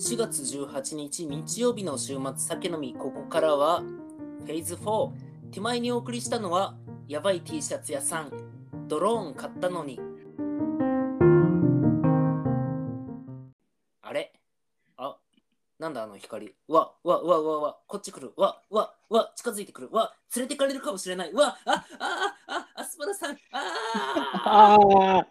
4月18日日曜日の週末酒飲みここからはフェーズ4手前にお送りしたのはやばい T シャツ屋さん。ドローン買ったのに。あれ？あなんだあの光。わわわわわ。こっち来る。わわわ。近づいてくる。わ。連れてかれるかもしれない。わ。ああああアスパラさん。ああ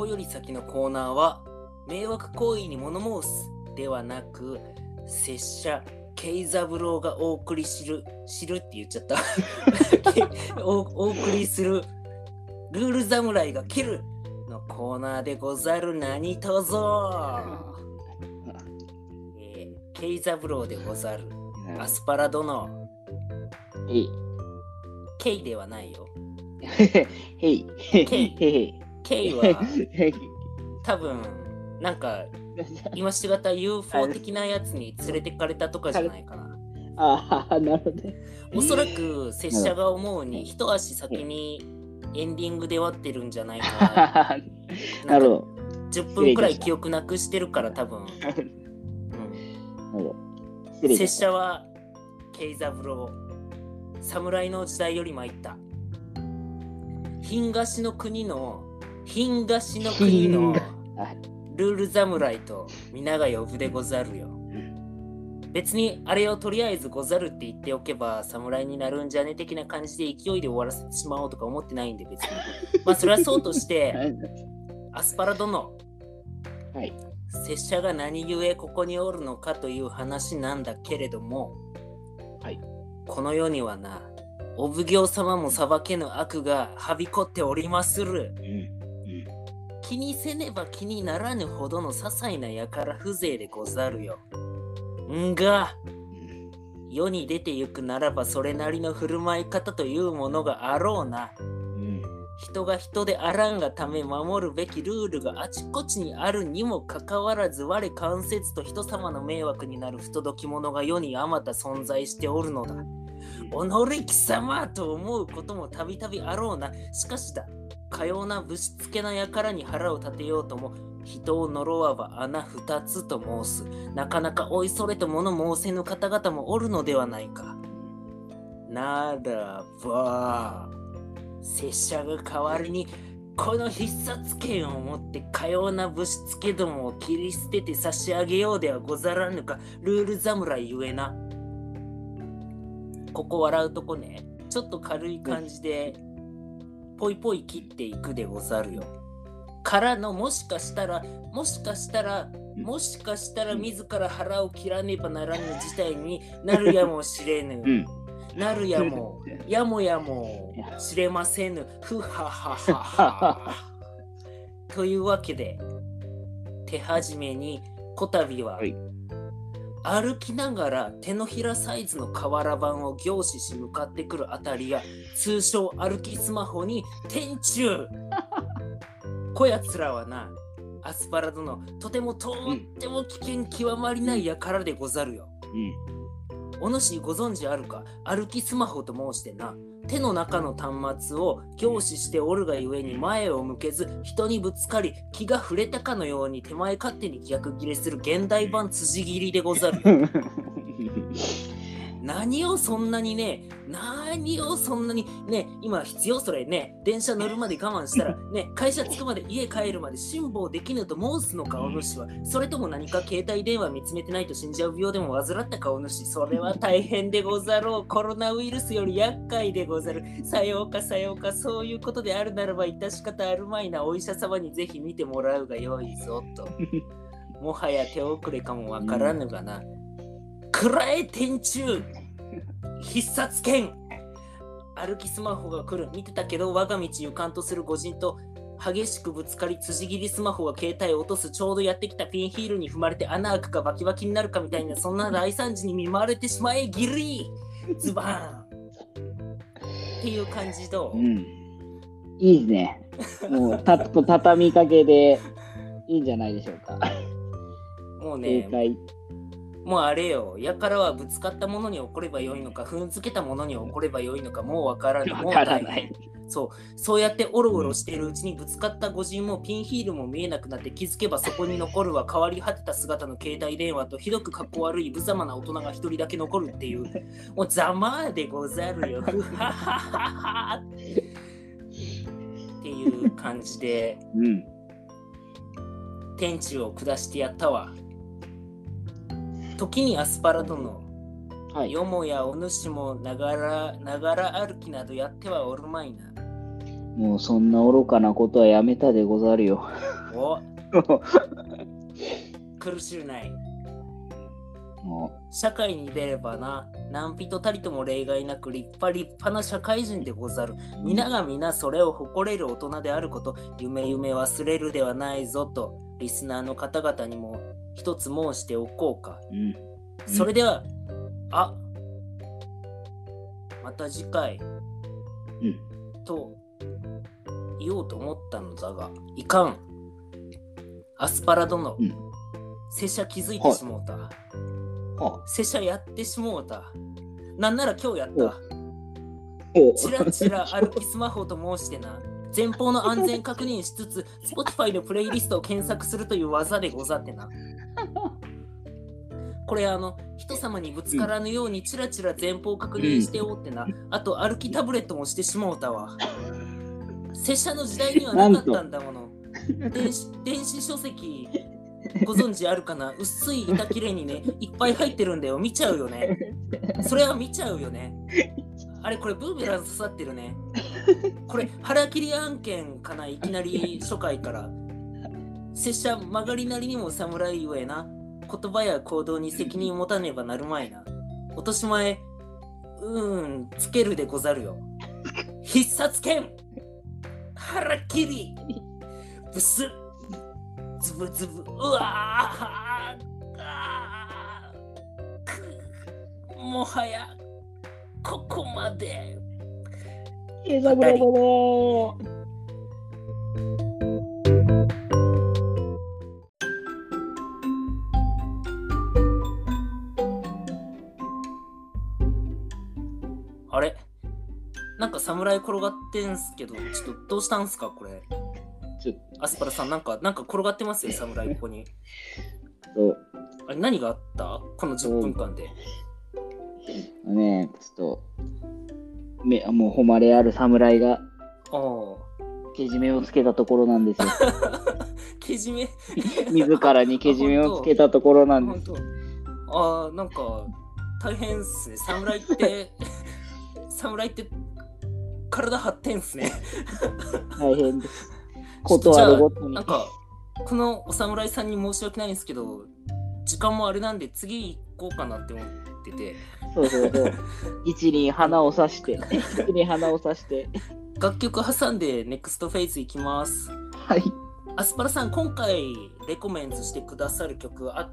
ここより先のコーナーは迷惑行為に物申すではなく拙者慶三郎がお送りする知るって言っちゃった。おお送りするルール侍が切るのコーナーでござる。何とぞ、えー、慶三郎でござる。アスパラ殿。へい。ケイではないよ。へい。へい。へい。ケイは。多分なんか今しがた UFO 的なやつに連れてかれたとかじゃないかな。ああ、なるほどね。おそらく拙者が思うに一足先にエンディングで終わってるんじゃないかな。なるほど。10分くらい記憶なくしてるから多分。拙。者は慶三郎。侍の時代より参った。東の国の東の国のはいルール侍と皆が呼ぶでござるよ。別にあれをとりあえずござるって言っておけば侍になるんじゃね的な感じで勢いで終わらせてしまおうとか思ってないんで別に。まあそれはそうとして アスパラ殿はい。拙者が何故ここにおるのかという話なんだけれども、はいこの世にはなお奉行様も裁けぬ悪がはびこっておりまする。うん。気にせねば気にならぬほどの些細な輩風情でござるよ。んが、世に出てゆくならばそれなりの振る舞い方というものがあろうな。うん。人が人であらんがため守るべきルールがあちこちにあるにもかかわらず我関節と人様の迷惑になる不届き者が世にあまた存在しておるのだ。己貴様と思うこともたびたびあろうな。しかしだ、かようなぶしつけな輩に腹を立てようとも、人を呪わば穴二つと申す。なかなかおいそれと物申せぬ方々もおるのではないか。ならば、拙者が代わりにこの必殺剣を持ってかようなぶしつけどもを切り捨てて差し上げようではござらぬか、ルール侍ゆえな。ここ笑うとこね、ちょっと軽い感じで、ぽいぽい切っていくでござるよ。からの、もしかしたら、もしかしたら、もしかしたら自ら腹を切らねばならぬ事態になるやもしれぬ。うん。なるやも、やもやもしれませぬ。ふはははは。というわけで、手始めに、こたびは、はい歩きながら手のひらサイズの瓦版を凝視し向かってくるあたりが、通称歩きスマホに天中 こやつらはな、アスパラ殿、とてもとっても危険極まりない輩でござるよ。うん。お主ご存知あるか？歩きスマホと申してな手の中の端末を凝視しておるがゆえに前を向けず人にぶつかり気が触れたかのように手前勝手に逆切れする現代版辻切りでござる 何をそんなにね何をそんなにね今必要それね電車乗るまで我慢したら ね会社着くまで家帰るまで辛抱できぬと申すのかお主はそれとも何か携帯電話見つめてないと死んじゃう病でも患ったかお主それは大変でござろう。コロナウイルスより厄介でござる。さようかさようかそういうことであるならば致し方あるまいな。お医者様にぜひ見てもらうがよいぞと。もはや手遅れかもわからぬがな、くらえ天中必殺剣歩きスマホが来る見てたけど我が道行かんとする御人と激しくぶつかり辻切りスマホが携帯を落とすちょうどやってきたピンヒールに踏まれて穴開くかバキバキになるかみたいなそんな大惨事に見舞われてしまえギリズバーンっていう感じと、うん。いいね。もう、たと畳みかけでいいんじゃないでしょうか。もうね、正解。もうあれよ、やからはぶつかったものに怒ればよいのか、踏んづけたものに怒ればよいのか、もうわからない。もわからない変。そう、そうやってオロオロしているうちにぶつかった五人もピンヒールも見えなくなって気づけばそこに残るは変わり果てた姿の携帯電話とひどく格好悪い無様な大人が一人だけ残るっていう、もうざまでござるよ。ふははははっていう感じでうん。天地を下してやったわ。時にアスパラ殿。はい。よもやお主もながらながら歩きなどやってはおるまいな。もうそんな愚かなことはやめたでござるよ。お 苦しゅうない。も社会に出ればな、何人たりとも例外なく立派立派な社会人でござる。う皆が皆それを誇れる大人であること、夢夢忘れるではないぞと、リスナーの方々にも一つ申しておこうか。うん。それでは、あまた次回。うん。と言おうと思ったのだが、いかん。アスパラ殿、うん拙者気づいてしもうた。は拙者やってしもうた。なんなら今日やった。おチラチラ歩きスマホと申してな。前方の安全確認しつつ、Spotify のプレイリストを検索するという技でござってな。これあの、人様にぶつからぬようにチラチラ前方確認しておってな。あと歩きタブレットもしてしもうたわ。拙者の時代にはなかったんだもの。電子電子書籍ご存知あるかな？薄い板切れにね、いっぱい入ってるんだよ。見ちゃうよね。それは見ちゃうよね。あれ、これブーメラン刺さってるね。これ、腹切り案件かないきなり初回から。拙者曲がりなりにも侍ゆえな。言葉や行動に責任を持たねばなるまいな。落とし前、うーん、つけるでござるよ。必殺剣腹切りブスズブズブうわーあーくもはやここまで。あれ？なんか侍転がってんすけどちょっとどうしたんすかこれ？ちょっアスパラさんなんかなんか転がってますよ侍ここに。と、あれ何があった？この10分間でね、ちょっと、めもう誉れある侍がけじめをつけたところなんですよ。けじめ？自らにけじめをつけたところなんです。ああなんか大変っすね侍って 侍って体張ってんすね大変です。ことあるごとになん。かこのお侍さんに申し訳ないんですけど時間もあれなんで次行こうかなって思っててそうそうそう。一に花を刺して、一に花を刺して。楽曲挟んでネクストフェーズ行きますはい。アスパラさん今回レコメンズしてくださる曲あ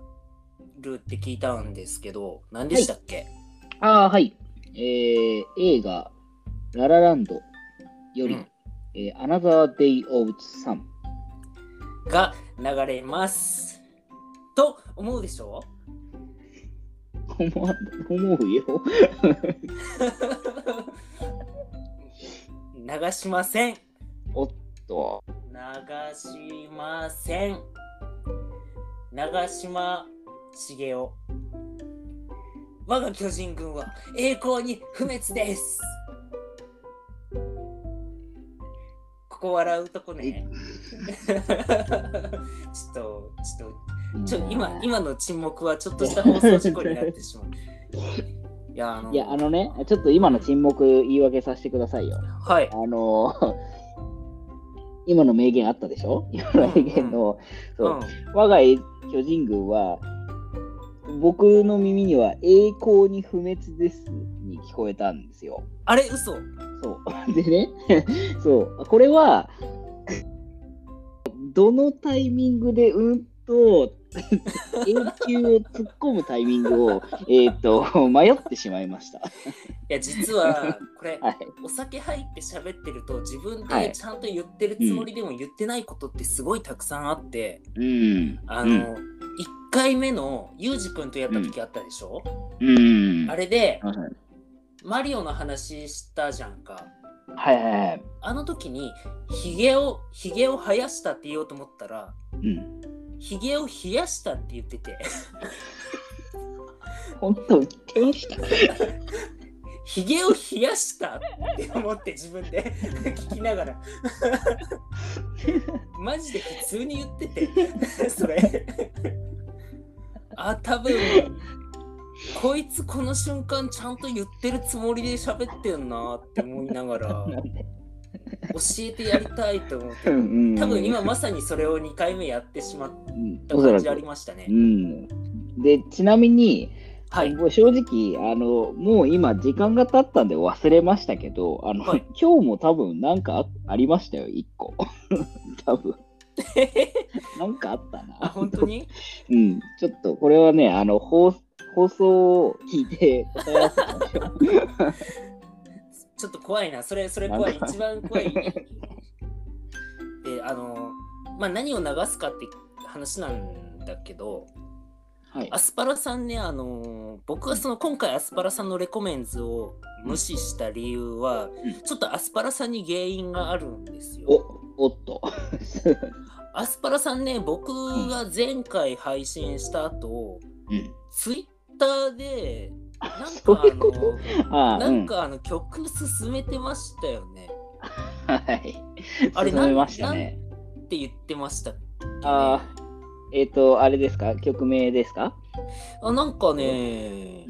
るって聞いたんですけど何でしたっけ、ああ、はい。えー、映画、ララランドより、うんえー、Another Day of Sun。が流れます。と思うでしょ？思わ思うよ。流しません。おっと。流しません。長島茂雄。我が巨人軍は栄光に不滅です。ここ笑うとこね。ちょっと、ちょっと、ちょ今今の沈黙はちょっとした放送事故になってしまう。いや、あの、いや、あのね、ちょっと今の沈黙言い訳させてくださいよ。はい。あのー今の名言あったでしょ？今の名言の、そううん、我が巨人軍は、僕の耳には栄光に不滅ですに聞こえたんですよ。あれ、嘘そう。でね、そう。これは、どのタイミングでうんと永久を突っ込むタイミングを、えっと、迷ってしまいました。いや実はこれはい。お酒入って喋ってると自分はいでちゃんと言ってるつもりでも言ってないことってすごいたくさんあって、うん。あの、1回目のユージ君とやった時あったでしょ、うん。うん。あれではいマリオの話したじゃんか。はいはい。あの時にヒゲをヒゲを生やしたって言おうと思ったらうん。ヒゲを冷やしたって言ってて本当言ってました？ヒゲを冷やしたって思って自分で 聞きながら マジで普通に言っててそれあ多分こいつこの瞬間ちゃんと言ってるつもりで喋ってんなって思いながら 教えてやりたいと思って うん多分今まさにそれを2回目やってしまっうんた感じあり。ましたねう。ん。で、ちなみに、はい。正直、あの、もう今時間が経ったんで忘れましたけど、あの、はい 今日も多分なんかあありましたよ、一個。多分。なんかあったな。あ本当に？うん。ちょっと、これはね、あの、放放送を聞いて答え合わせましょう。ちょっと怖いな。それ、それ怖い。一番怖い。で、あの、まあ、何を流すかって話なんだけど、はいア。スパラさんね、あの、僕はその今回アスパラさんのレコメンズを無視した理由は、うんちょっとアスパラさんに原因があるんですよ。お、おっと。アスパラさんね、僕が前回配信した後、うん。ツイッターで、なんかあの、なんかあの曲進めてましたよね。うん、はい。あれ進めましたね。って言ってましたっけね？ああ、えっ、と、あれですか？曲名ですか？あなんかね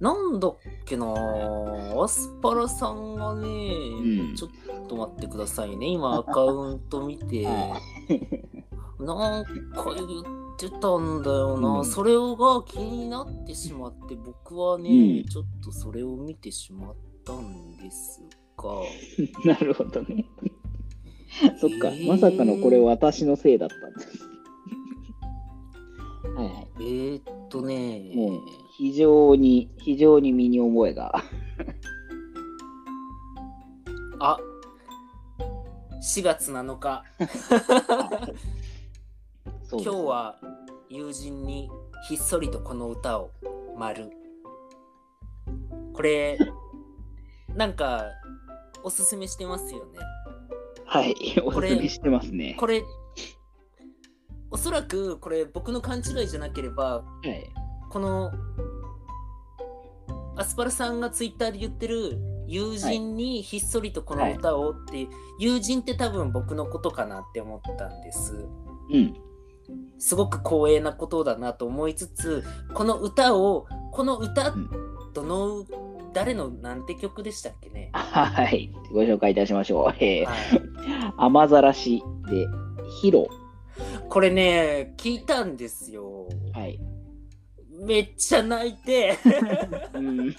なんだっけな？アスパラさんがね、ん。ちょっと待ってくださいね。今アカウント見て。はなんか言ってたんだよな、うんそれが気になってしまって僕はね、うんちょっとそれを見てしまったんですが なるほどね。そっか、えーまさかのこれ私のせいだったんです。はいはい。えー、っとねもう非常に、非常に身に覚えが。あ4月7日今日は友人にひっそりとこの歌を丸これ なんかおすすめしてますよねはい、おこれすすめしてますね。これおそらくこれ僕の勘違いじゃなければはい。このアスパラさんがツイッターで言ってる友人にひっそりとこの歌をって、友人って多分僕のことかなって思ったんです。うん。すごく光栄なことだなと思いつつこの歌をこの歌、うんどの誰のなんて曲でしたっけね、はい。ご紹介いたしましょう。えー、はい、雨ざらしで、ヒロ。これね聞いたんですよはい。めっちゃ泣いてうん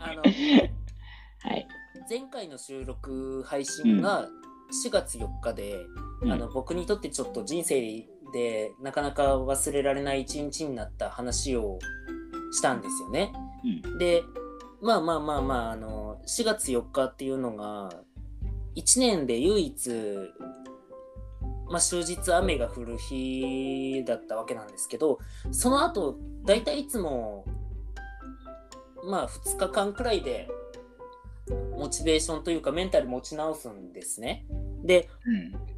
あのはい。前回の収録配信が4月4日で、うんあの僕にとってちょっと人生でなかなか忘れられない一日になった話をしたんですよね。うんでまあまあまあまああの4月4日っていうのが1年で唯一、まあ、終日雨が降る日だったわけなんですけどその後だいたいいつもまあ2日間くらいでモチベーションというかメンタル持ち直すんですね。で、うん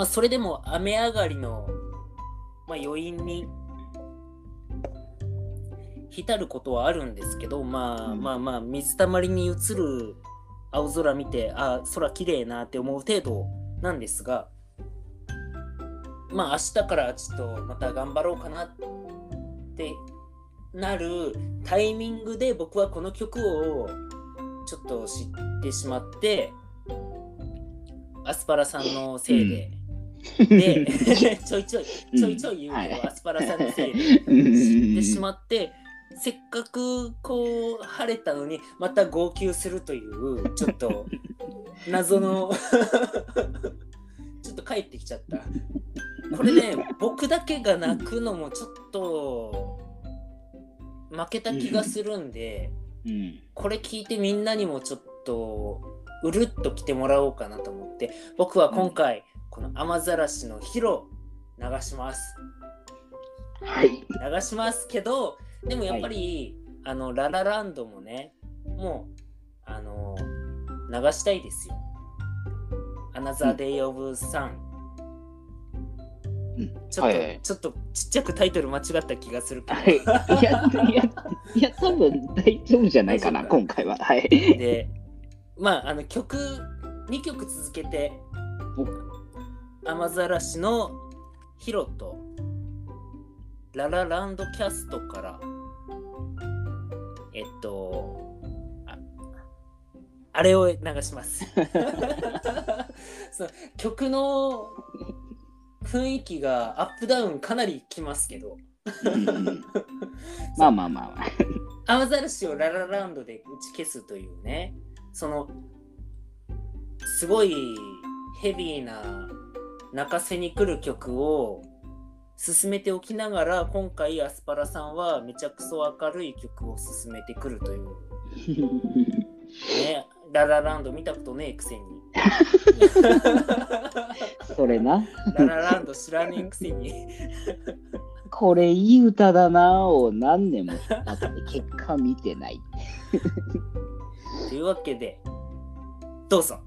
まあ、それでも雨上がりの、まあ、余韻に浸ることはあるんですけど、まあ、うんまあまあ水たまりに映る青空見てあ空綺麗なって思う程度なんですがまあ明日からちょっとまた頑張ろうかなってなるタイミングで僕はこの曲をちょっと知ってしまってアスパラさんのせいで。で ちょいちょいちょいちょい言うけど、はい。アスパラさんのせいでうん。知ってしまってせっかくこう晴れたのにまた号泣するというちょっと 謎の ちょっと帰ってきちゃった。これね、僕だけが泣くのもちょっと負けた気がするんで、うん。これ聞いてみんなにもちょっとうるっと来てもらおうかなと思って、僕は今回、この雨ざらしのヒロ流します。はい。流しますけど、でもやっぱり、あの、ララランドもね、もう、あの、流したいですよ。アナザーデイオブサン。うんちょっと、はいはいちょっとちっちゃくタイトル間違った気がするけど。はい。いや、いや、いや、多分大丈夫じゃないかな、今回は。はい。で、まあ、あの曲、2曲続けて、雨ざらしのヒロと、ララランドキャストから、えっと、ああれを流します。そう曲の雰囲気がアップダウンかなりきますけど、まあまあまあまあ。雨ざらしをララランドで打ち消すというね、その、すごいヘビーな泣かせに来る曲を進めておきながら、今回アスパラさんはめちゃくそ明るい曲を進めてくるという、ね、ララランド見たことねえくせに。それな。ララランド知らねえくせに。これいい歌だなを何年もって結果見てない。というわけで、どうぞ。